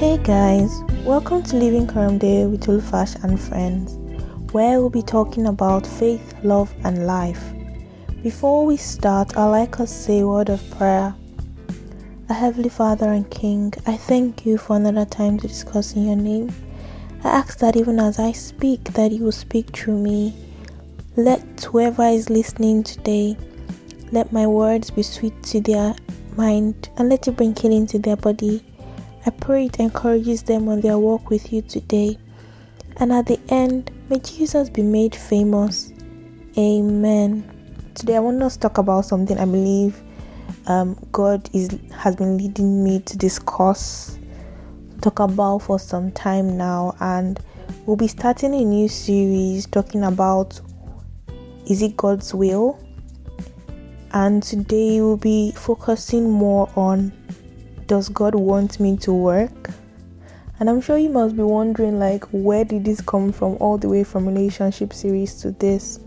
Hey guys, welcome to Living Day with Olufash and friends, where we'll be talking about faith, love, and life. Before we start, I'd like us to say a word of prayer. Our Heavenly Father and King, I thank you for another time to discuss in your name. I ask that even as I speak, that you will speak through me. Let whoever is listening today, let my words be sweet to their mind and let it bring healing to their body. I pray it encourages them on their walk with you today. And at the end, may Jesus be made famous. Amen. Today, I want us to talk about something I believe um, God is has been leading me to discuss, talk about for some time now, and we'll be starting a new series talking about is it God's will? And today we'll be focusing more on does God want me to work? And I'm sure you must be wondering, like, where did this come from, all the way from relationship series to this?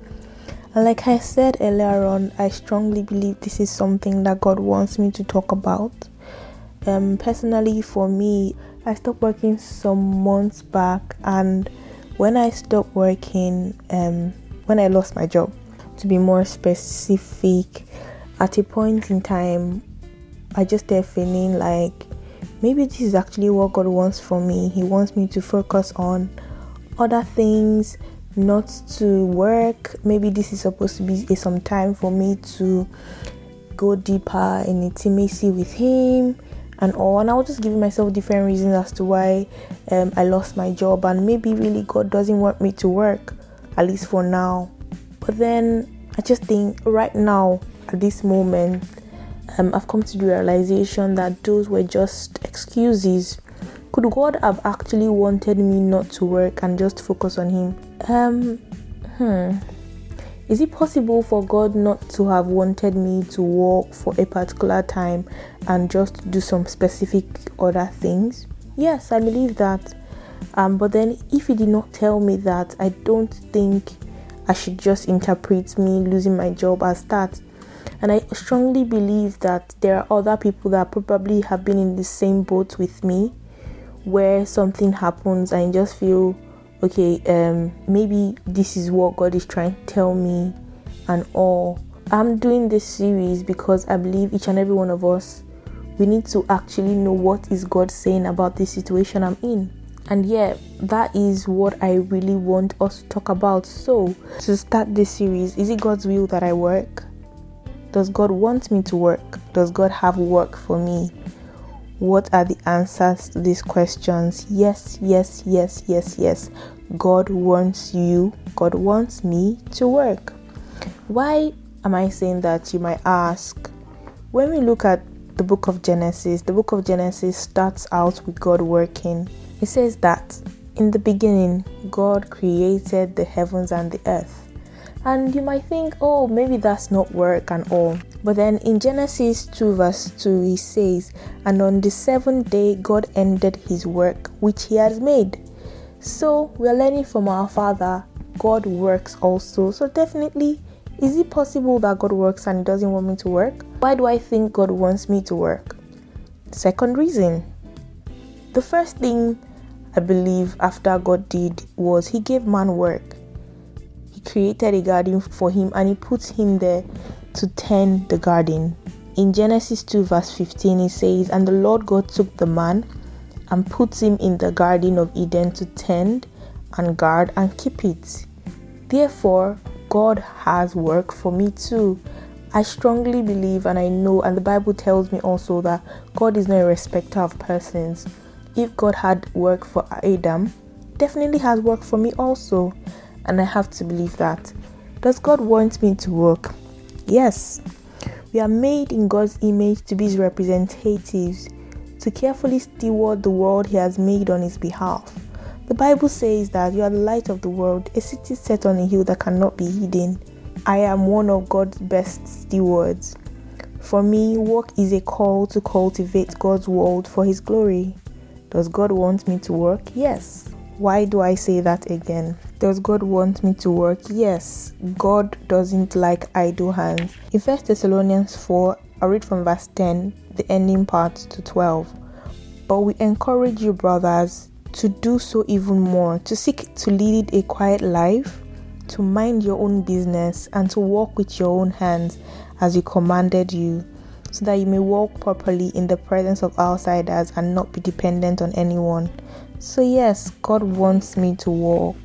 And like I said earlier on, I strongly believe this is something that God wants me to talk about. Um, personally, for me, I stopped working some months back, and when I stopped working, um, when I lost my job, to be more specific, at a point in time I just started feeling like maybe this is actually what God wants for me. He wants me to focus on other things, not to work. Maybe this is supposed to be some time for me to go deeper in intimacy with Him and all. And I was just giving myself different reasons as to why um, I lost my job, and maybe really God doesn't want me to work, at least for now. But then I just think right now, at this moment, um, I've come to the realization that those were just excuses. Could God have actually wanted me not to work and just focus on Him? Um, hmm. Is it possible for God not to have wanted me to work for a particular time and just do some specific other things? Yes, I believe that. Um, but then, if He did not tell me that, I don't think I should just interpret me losing my job as that. And I strongly believe that there are other people that probably have been in the same boat with me where something happens and just feel okay, um, maybe this is what God is trying to tell me and all. I'm doing this series because I believe each and every one of us we need to actually know what is God saying about this situation I'm in. And yeah, that is what I really want us to talk about. So, to start this series, is it God's will that I work? Does God want me to work? Does God have work for me? What are the answers to these questions? Yes, yes, yes, yes, yes. God wants you, God wants me to work. Why am I saying that? You might ask. When we look at the book of Genesis, the book of Genesis starts out with God working. It says that in the beginning, God created the heavens and the earth. And you might think, oh, maybe that's not work and all. But then in Genesis 2, verse 2, he says, And on the seventh day, God ended his work which he has made. So we're learning from our Father, God works also. So definitely, is it possible that God works and he doesn't want me to work? Why do I think God wants me to work? Second reason. The first thing I believe after God did was he gave man work created a garden for him and he put him there to tend the garden. In Genesis 2, verse 15, it says, And the Lord God took the man and put him in the garden of Eden to tend and guard and keep it. Therefore, God has work for me too. I strongly believe and I know, and the Bible tells me also that God is not a respecter of persons. If God had work for Adam, definitely has work for me also and I have to believe that. Does God want me to work? Yes. We are made in God's image to be His representatives, to carefully steward the world He has made on His behalf. The Bible says that you are the light of the world, a city set on a hill that cannot be hidden. I am one of God's best stewards. For me, work is a call to cultivate God's world for His glory. Does God want me to work? Yes. Why do I say that again? Does God want me to work? Yes. God doesn't like idle hands. In 1 Thessalonians 4, I read from verse 10, the ending part to 12. but we encourage you, brothers, to do so even more, to seek to lead a quiet life, to mind your own business, and to walk with your own hands as He commanded you, so that you may walk properly in the presence of outsiders and not be dependent on anyone. So, yes, God wants me to walk.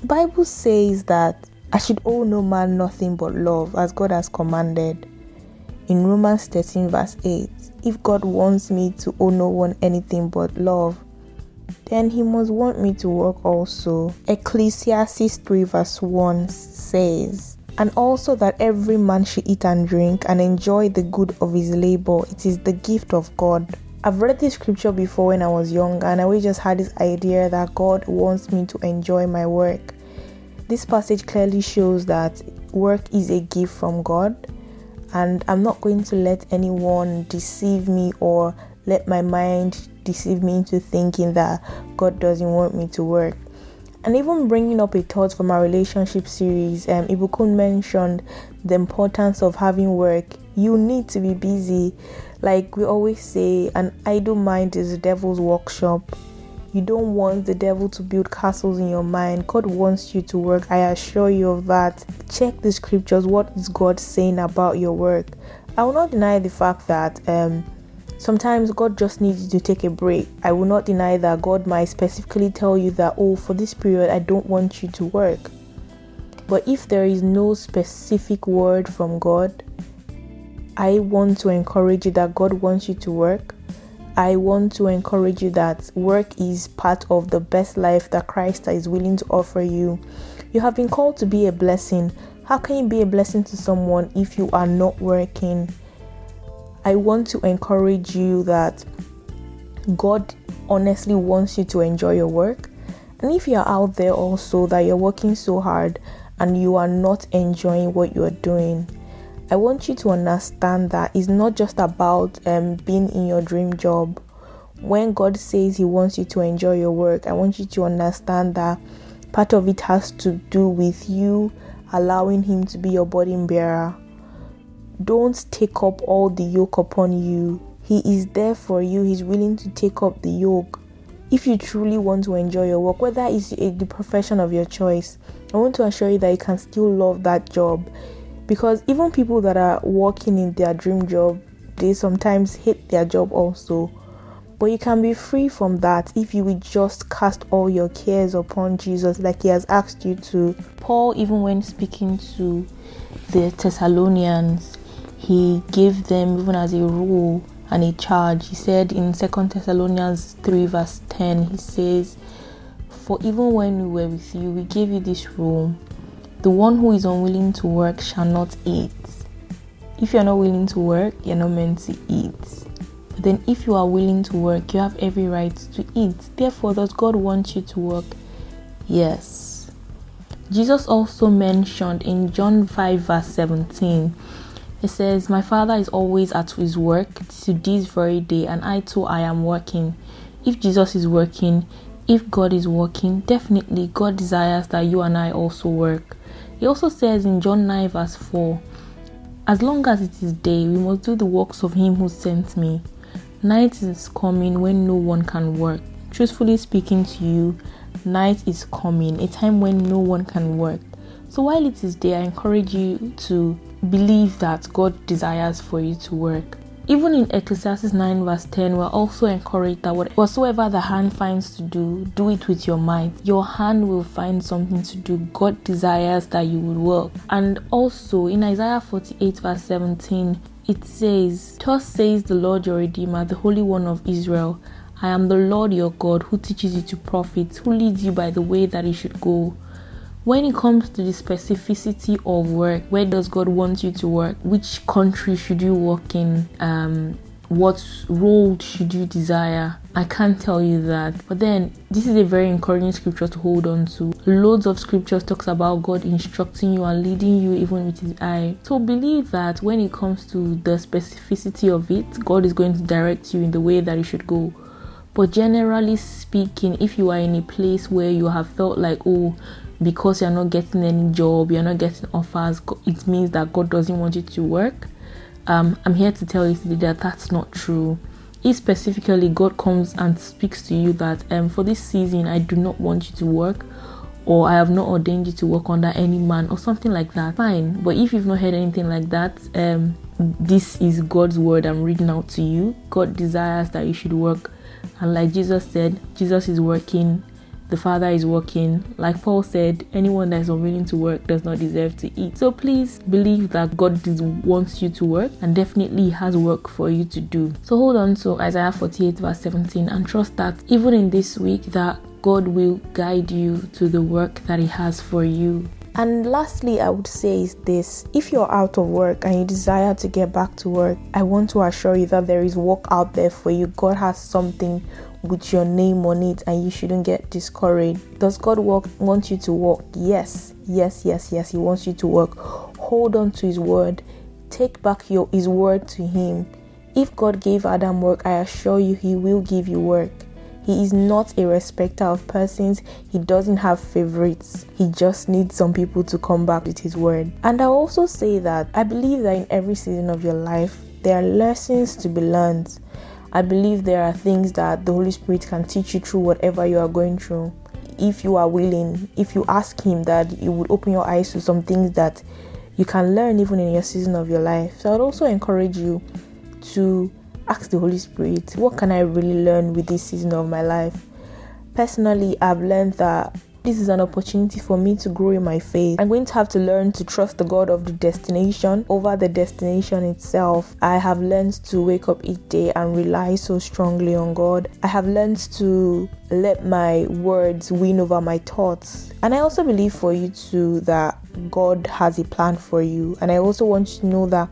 The Bible says that I should owe no man nothing but love, as God has commanded. In Romans 13, verse 8, if God wants me to owe no one anything but love, then he must want me to work also. Ecclesiastes 3 verse 1 says, And also that every man should eat and drink and enjoy the good of his labor. It is the gift of God. I've read this scripture before when I was younger, and I always just had this idea that God wants me to enjoy my work. This passage clearly shows that work is a gift from God, and I'm not going to let anyone deceive me or let my mind deceive me into thinking that God doesn't want me to work. And even bringing up a thought from our relationship series, um, Ibukun mentioned the importance of having work. You need to be busy. Like we always say, an idle mind is the devil's workshop. You don't want the devil to build castles in your mind. God wants you to work. I assure you of that. Check the scriptures. What is God saying about your work? I will not deny the fact that um, Sometimes God just needs you to take a break. I will not deny that God might specifically tell you that, oh, for this period, I don't want you to work. But if there is no specific word from God, I want to encourage you that God wants you to work. I want to encourage you that work is part of the best life that Christ is willing to offer you. You have been called to be a blessing. How can you be a blessing to someone if you are not working? I want to encourage you that God honestly wants you to enjoy your work. And if you're out there also that you're working so hard and you are not enjoying what you're doing, I want you to understand that it's not just about um, being in your dream job. When God says He wants you to enjoy your work, I want you to understand that part of it has to do with you allowing Him to be your burden bearer don't take up all the yoke upon you. He is there for you, He's willing to take up the yoke. If you truly want to enjoy your work, whether it's the profession of your choice, I want to assure you that you can still love that job. Because even people that are working in their dream job, they sometimes hate their job also. But you can be free from that if you will just cast all your cares upon Jesus, like He has asked you to. Paul, even when speaking to the Thessalonians, he gave them even as a rule and a charge. He said in Second Thessalonians 3, verse 10, he says, For even when we were with you, we gave you this rule the one who is unwilling to work shall not eat. If you're not willing to work, you're not meant to eat. But then, if you are willing to work, you have every right to eat. Therefore, does God want you to work? Yes. Jesus also mentioned in John 5, verse 17 it says, My father is always at his work to this very day, and I too I am working. If Jesus is working, if God is working, definitely God desires that you and I also work. He also says in John 9, verse 4, As long as it is day, we must do the works of him who sent me. Night is coming when no one can work. Truthfully speaking to you, night is coming, a time when no one can work. So while it is day, I encourage you to believe that God desires for you to work. Even in Ecclesiastes 9, verse 10, we're also encouraged that whatsoever the hand finds to do, do it with your mind. Your hand will find something to do. God desires that you would work. And also in Isaiah 48, verse 17, it says, Thus says the Lord your Redeemer, the Holy One of Israel I am the Lord your God who teaches you to profit, who leads you by the way that you should go. When it comes to the specificity of work, where does God want you to work? Which country should you work in? Um, what role should you desire? I can't tell you that. But then this is a very encouraging scripture to hold on to. Loads of scriptures talks about God instructing you and leading you even with his eye. So believe that when it comes to the specificity of it, God is going to direct you in the way that you should go. But generally speaking, if you are in a place where you have felt like, oh, because you're not getting any job, you're not getting offers, it means that God doesn't want you to work. Um, I'm here to tell you today that that's not true. if specifically God comes and speaks to you that um, for this season I do not want you to work or I have not ordained you to work under any man or something like that, fine. But if you've not heard anything like that, um, this is God's word I'm reading out to you. God desires that you should work, and like Jesus said, Jesus is working the Father is working. Like Paul said, anyone that is unwilling to work does not deserve to eat. So please believe that God wants you to work and definitely has work for you to do. So hold on to Isaiah 48 verse 17 and trust that even in this week that God will guide you to the work that He has for you. And lastly, I would say is this if you're out of work and you desire to get back to work, I want to assure you that there is work out there for you. God has something with your name on it and you shouldn't get discouraged. Does God work, want you to work? Yes, yes, yes, yes. He wants you to work. Hold on to His word. Take back your His word to Him. If God gave Adam work, I assure you He will give you work. He is not a respecter of persons. He doesn't have favorites. He just needs some people to come back with His word. And I also say that I believe that in every season of your life, there are lessons to be learned. I believe there are things that the Holy Spirit can teach you through whatever you are going through. If you are willing, if you ask Him that He would open your eyes to some things that you can learn even in your season of your life. So I'd also encourage you to ask the Holy Spirit, what can I really learn with this season of my life? Personally, I've learned that this is an opportunity for me to grow in my faith. I'm going to have to learn to trust the God of the destination over the destination itself. I have learned to wake up each day and rely so strongly on God. I have learned to let my words win over my thoughts. And I also believe for you too that God has a plan for you. And I also want you to know that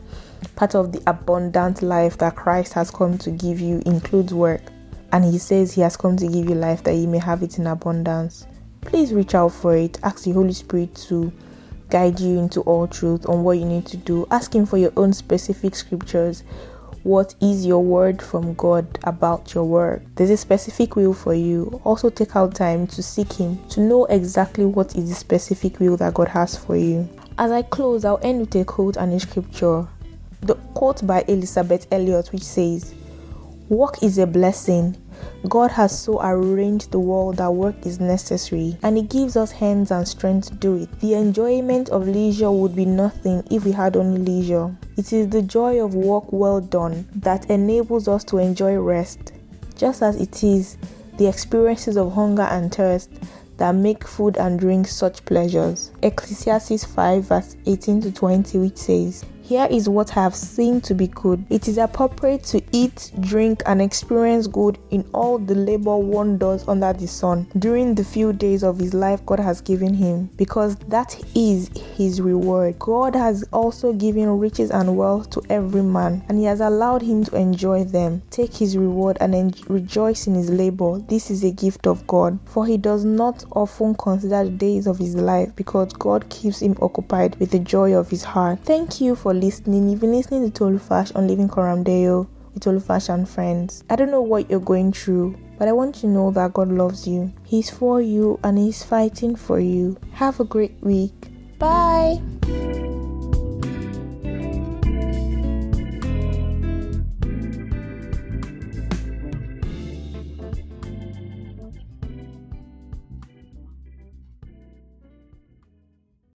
part of the abundant life that Christ has come to give you includes work. And He says He has come to give you life that you may have it in abundance please reach out for it. Ask the Holy Spirit to guide you into all truth on what you need to do. Ask Him for your own specific scriptures. What is your word from God about your work? There's a specific will for you. Also, take out time to seek Him to know exactly what is the specific will that God has for you. As I close, I'll end with a quote and a scripture. The quote by Elisabeth Elliot, which says, Work is a blessing God has so arranged the world that work is necessary and He gives us hands and strength to do it. The enjoyment of leisure would be nothing if we had only leisure. It is the joy of work well done that enables us to enjoy rest, just as it is the experiences of hunger and thirst that make food and drink such pleasures. Ecclesiastes 5 verse 18 to 20, which says, here is what I have seen to be good. It is appropriate to eat, drink, and experience good in all the labor one does under the sun during the few days of his life God has given him, because that is his reward. God has also given riches and wealth to every man, and he has allowed him to enjoy them. Take his reward and en- rejoice in his labor. This is a gift of God, for he does not often consider the days of his life, because God keeps him occupied with the joy of his heart. Thank you for listening. You've been listening to Tolufash on Living Coram oh, with Tolufash and friends. I don't know what you're going through, but I want you to know that God loves you. He's for you and He's fighting for you. Have a great week. Bye.